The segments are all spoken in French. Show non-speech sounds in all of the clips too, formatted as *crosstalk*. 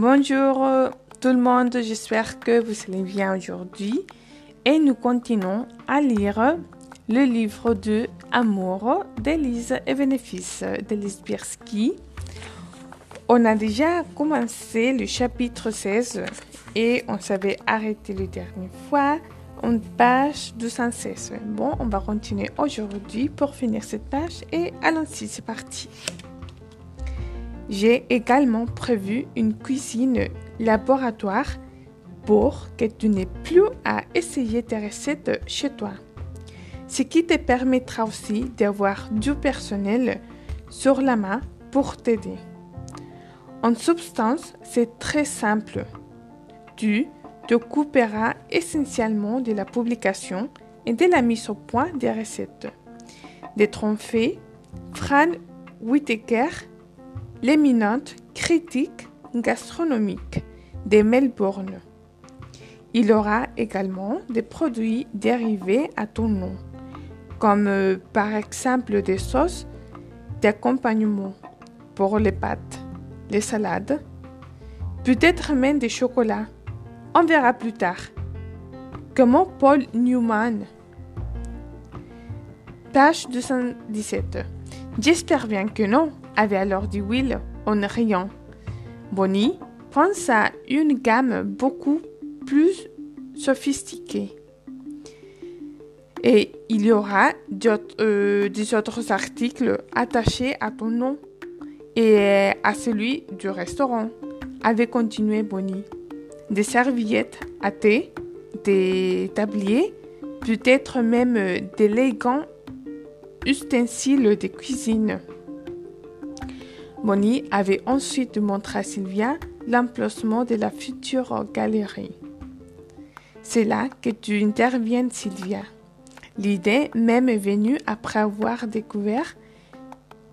Bonjour euh, tout le monde, j'espère que vous allez bien aujourd'hui et nous continuons à lire le livre de Amour d'Élise et Bénéfice d'Élise Bierski. On a déjà commencé le chapitre 16 et on s'avait arrêté la dernière fois en page 216. Bon, on va continuer aujourd'hui pour finir cette page et allons-y, c'est parti. J'ai également prévu une cuisine laboratoire pour que tu n'aies plus à essayer tes recettes chez toi. Ce qui te permettra aussi d'avoir du personnel sur la main pour t'aider. En substance, c'est très simple. Tu te couperas essentiellement de la publication et de la mise au point des recettes. Des trophées, Fran Whitaker l'éminente critique gastronomique de Melbourne. Il aura également des produits dérivés à ton nom, comme euh, par exemple des sauces d'accompagnement pour les pâtes, les salades, peut-être même des chocolats. On verra plus tard. Comment Paul Newman Page 217. J'espère bien que non, avait alors dit Will en riant. Bonnie pense à une gamme beaucoup plus sophistiquée. Et il y aura euh, des autres articles attachés à ton nom et à celui du restaurant, avait continué Bonnie. Des serviettes à thé, des tabliers, peut-être même d'élégants ustensiles de cuisine. Bonnie avait ensuite montré à Sylvia l'emplacement de la future galerie. C'est là que tu interviens, Sylvia. L'idée même est venue après avoir découvert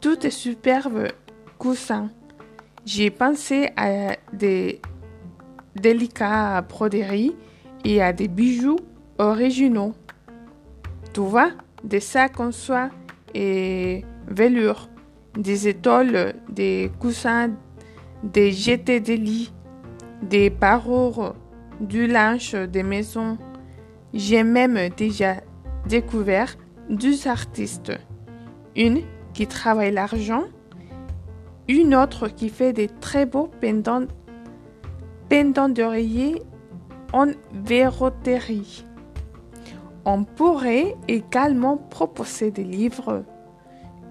tous tes superbes coussins. J'ai pensé à des délicats broderies et à des bijoux originaux. Tu vois, des sacs en soie et velours, des étoiles, des coussins, des jetés de lit, des parures, du linge des maisons. J'ai même déjà découvert deux artistes. Une qui travaille l'argent, une autre qui fait des très beaux pendants, pendants d'oreiller en verroterie. On pourrait également proposer des livres,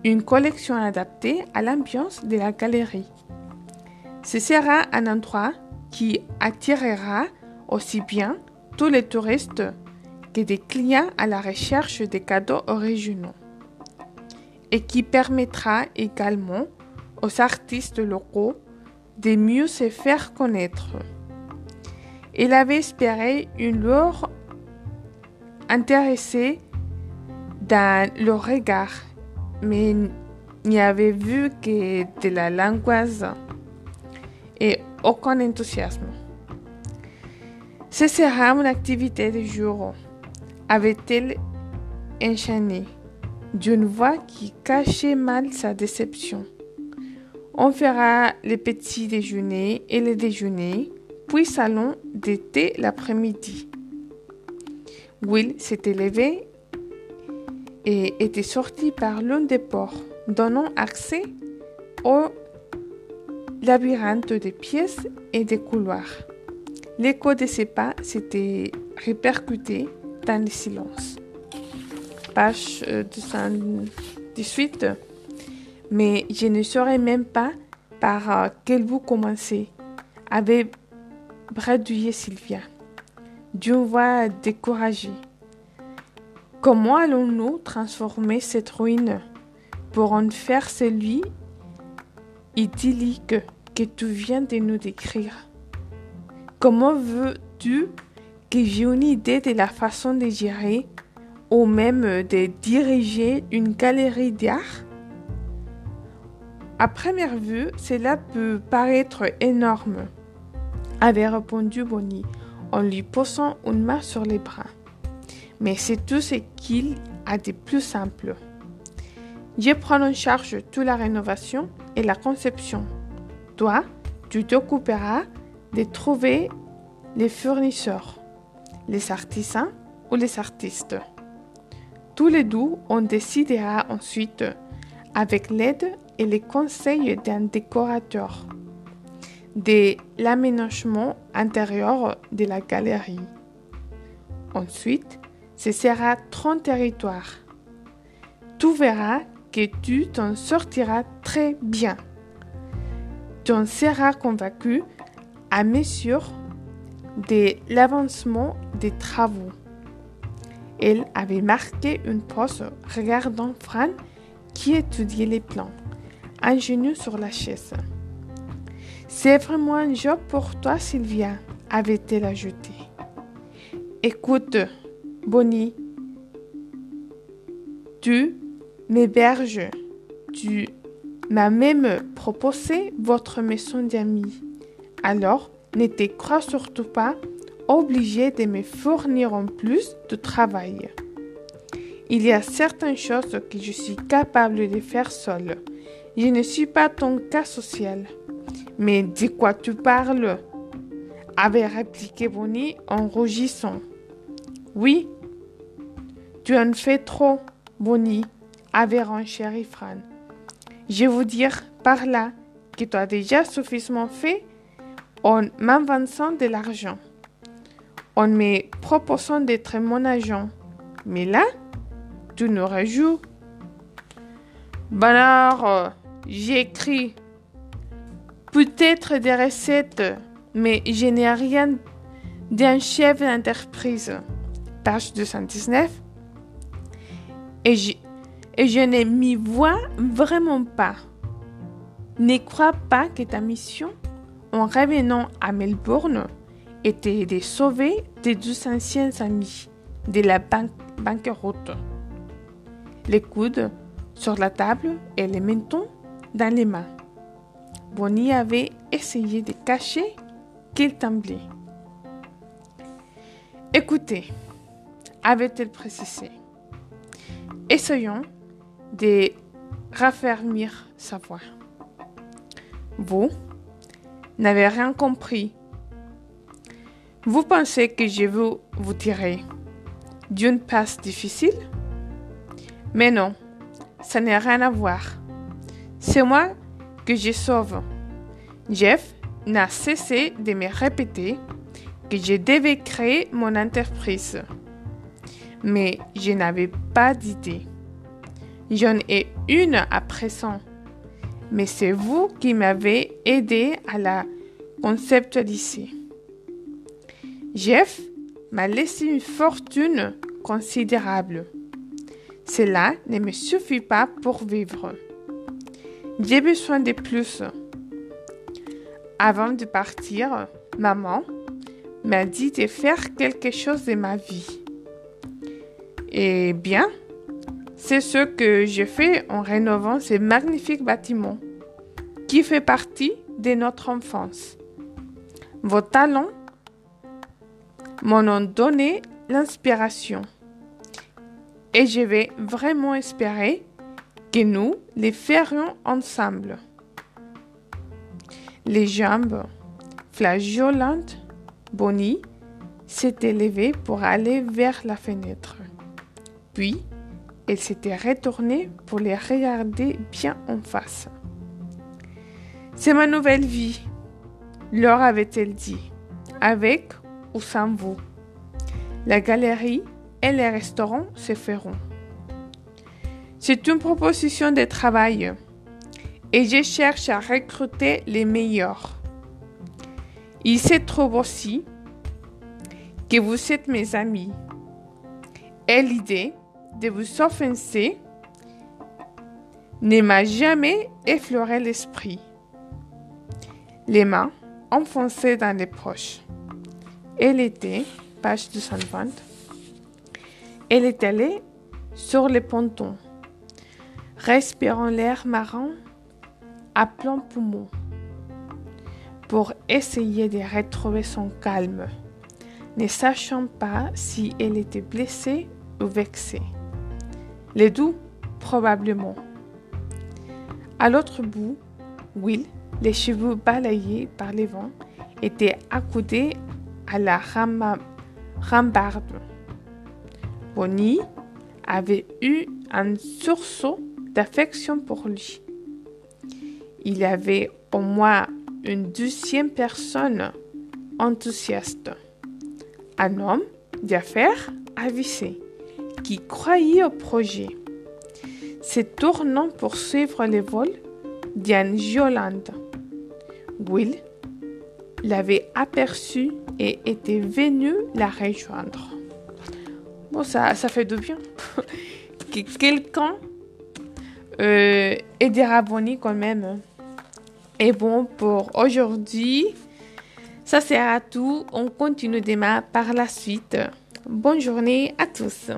une collection adaptée à l'ambiance de la galerie. Ce sera un endroit qui attirera aussi bien tous les touristes que des clients à la recherche des cadeaux originaux et qui permettra également aux artistes locaux de mieux se faire connaître. Il avait espéré une leur intéressée dans le regard, mais n'y avait vu que de la langoise et aucun enthousiasme. Ce sera mon activité de jour, avait-elle enchaîné, d'une voix qui cachait mal sa déception. On fera le petit déjeuner et le déjeuner, puis salon d'été l'après-midi. Will s'était levé et était sorti par l'un des ports, donnant accès au labyrinthe de pièces et de couloirs. L'écho de ses pas s'était répercuté dans le silence. Page 218. Euh, Mais je ne saurais même pas par euh, quel bout commencer, avait bradouillé Sylvia, d'une voix découragée. Comment allons-nous transformer cette ruine pour en faire celui idyllique que tu viens de nous décrire? Comment veux-tu que j'ai une idée de la façon de gérer ou même de diriger une galerie d'art? À première vue, cela peut paraître énorme, avait répondu Bonnie en lui posant une main sur les bras. Mais c'est tout ce qu'il a de plus simple. Je prends en charge toute la rénovation et la conception. Toi, tu t'occuperas de trouver les fournisseurs, les artisans ou les artistes. Tous les deux, on décidera ensuite, avec l'aide et les conseils d'un décorateur, de l'aménagement intérieur de la galerie. Ensuite, ce sera ton territoire. Tu verras que tu t'en sortiras très bien. Tu en seras convaincu à mesure de l'avancement des travaux. Elle avait marqué une pause regardant Fran qui étudiait les plans, un genou sur la chaise. C'est vraiment un job pour toi, Sylvia, avait-elle ajouté. Écoute, Bonnie, tu m'héberges. Tu m'as même proposé votre maison d'amis. Alors, ne te crois surtout pas obligé de me fournir en plus de travail. Il y a certaines choses que je suis capable de faire seule. Je ne suis pas ton cas social. Mais de quoi tu parles? avait répliqué Bonnie en rougissant. Oui, tu en fais trop, Bonnie, avait renchéri Fran. Je veux dire par là que tu as déjà suffisamment fait en m'avançant de l'argent, en me proposant d'être mon agent. Mais là, tu nous rejoues. Alors, j'ai écrit peut-être des recettes, mais je n'ai rien d'un chef d'entreprise. Page 219. Et je, et je ne m'y vois vraiment pas. Ne crois pas que ta mission en revenant à Melbourne était de sauver tes deux anciens amis de la banqueroute. Les coudes sur la table et les mentons dans les mains. Bonnie avait essayé de cacher qu'il tremblait. Écoutez, avait-elle précisé. Essayons de raffermir sa voix. Vous n'avez rien compris. Vous pensez que je veux vous tirer d'une passe difficile? Mais non, ça n'a rien à voir. C'est moi que je sauve. Jeff n'a cessé de me répéter que je devais créer mon entreprise. Mais je n'avais pas d'idée. J'en ai une à présent. Mais c'est vous qui m'avez aidé à la conceptualiser. Jeff m'a laissé une fortune considérable. Cela ne me suffit pas pour vivre. J'ai besoin de plus. Avant de partir, maman m'a dit de faire quelque chose de ma vie. Eh bien, c'est ce que j'ai fait en rénovant ce magnifique bâtiment qui fait partie de notre enfance. Vos talents m'en ont donné l'inspiration et je vais vraiment espérer que nous les ferions ensemble. Les jambes flageolantes, Bonnie s'était levée pour aller vers la fenêtre. Puis, elle s'était retournée pour les regarder bien en face. C'est ma nouvelle vie, leur avait-elle dit, avec ou sans vous. La galerie et les restaurants se feront. C'est une proposition de travail et je cherche à recruter les meilleurs. Il se trouve aussi que vous êtes mes amis de vous offenser ne m'a jamais effleuré l'esprit. Les mains enfoncées dans les poches. Elle était, page 220, elle est allée sur les pontons, respirant l'air marin à plein poumon pour essayer de retrouver son calme, ne sachant pas si elle était blessée ou vexée. Les deux, probablement. À l'autre bout, Will, les cheveux balayés par les vents, était accoudé à la rambarde. Bonnie avait eu un sursaut d'affection pour lui. Il avait au moins une deuxième personne enthousiaste, un homme d'affaires avisé qui croyait au projet. Se tournant pour suivre les vols Diane Jolande, Will l'avait aperçu et était venu la rejoindre. Bon, ça, ça fait du bien. *laughs* que quelqu'un euh, aidera Bonnie quand même. Et bon, pour aujourd'hui, ça sera tout. On continue demain par la suite. Bonne journée à tous.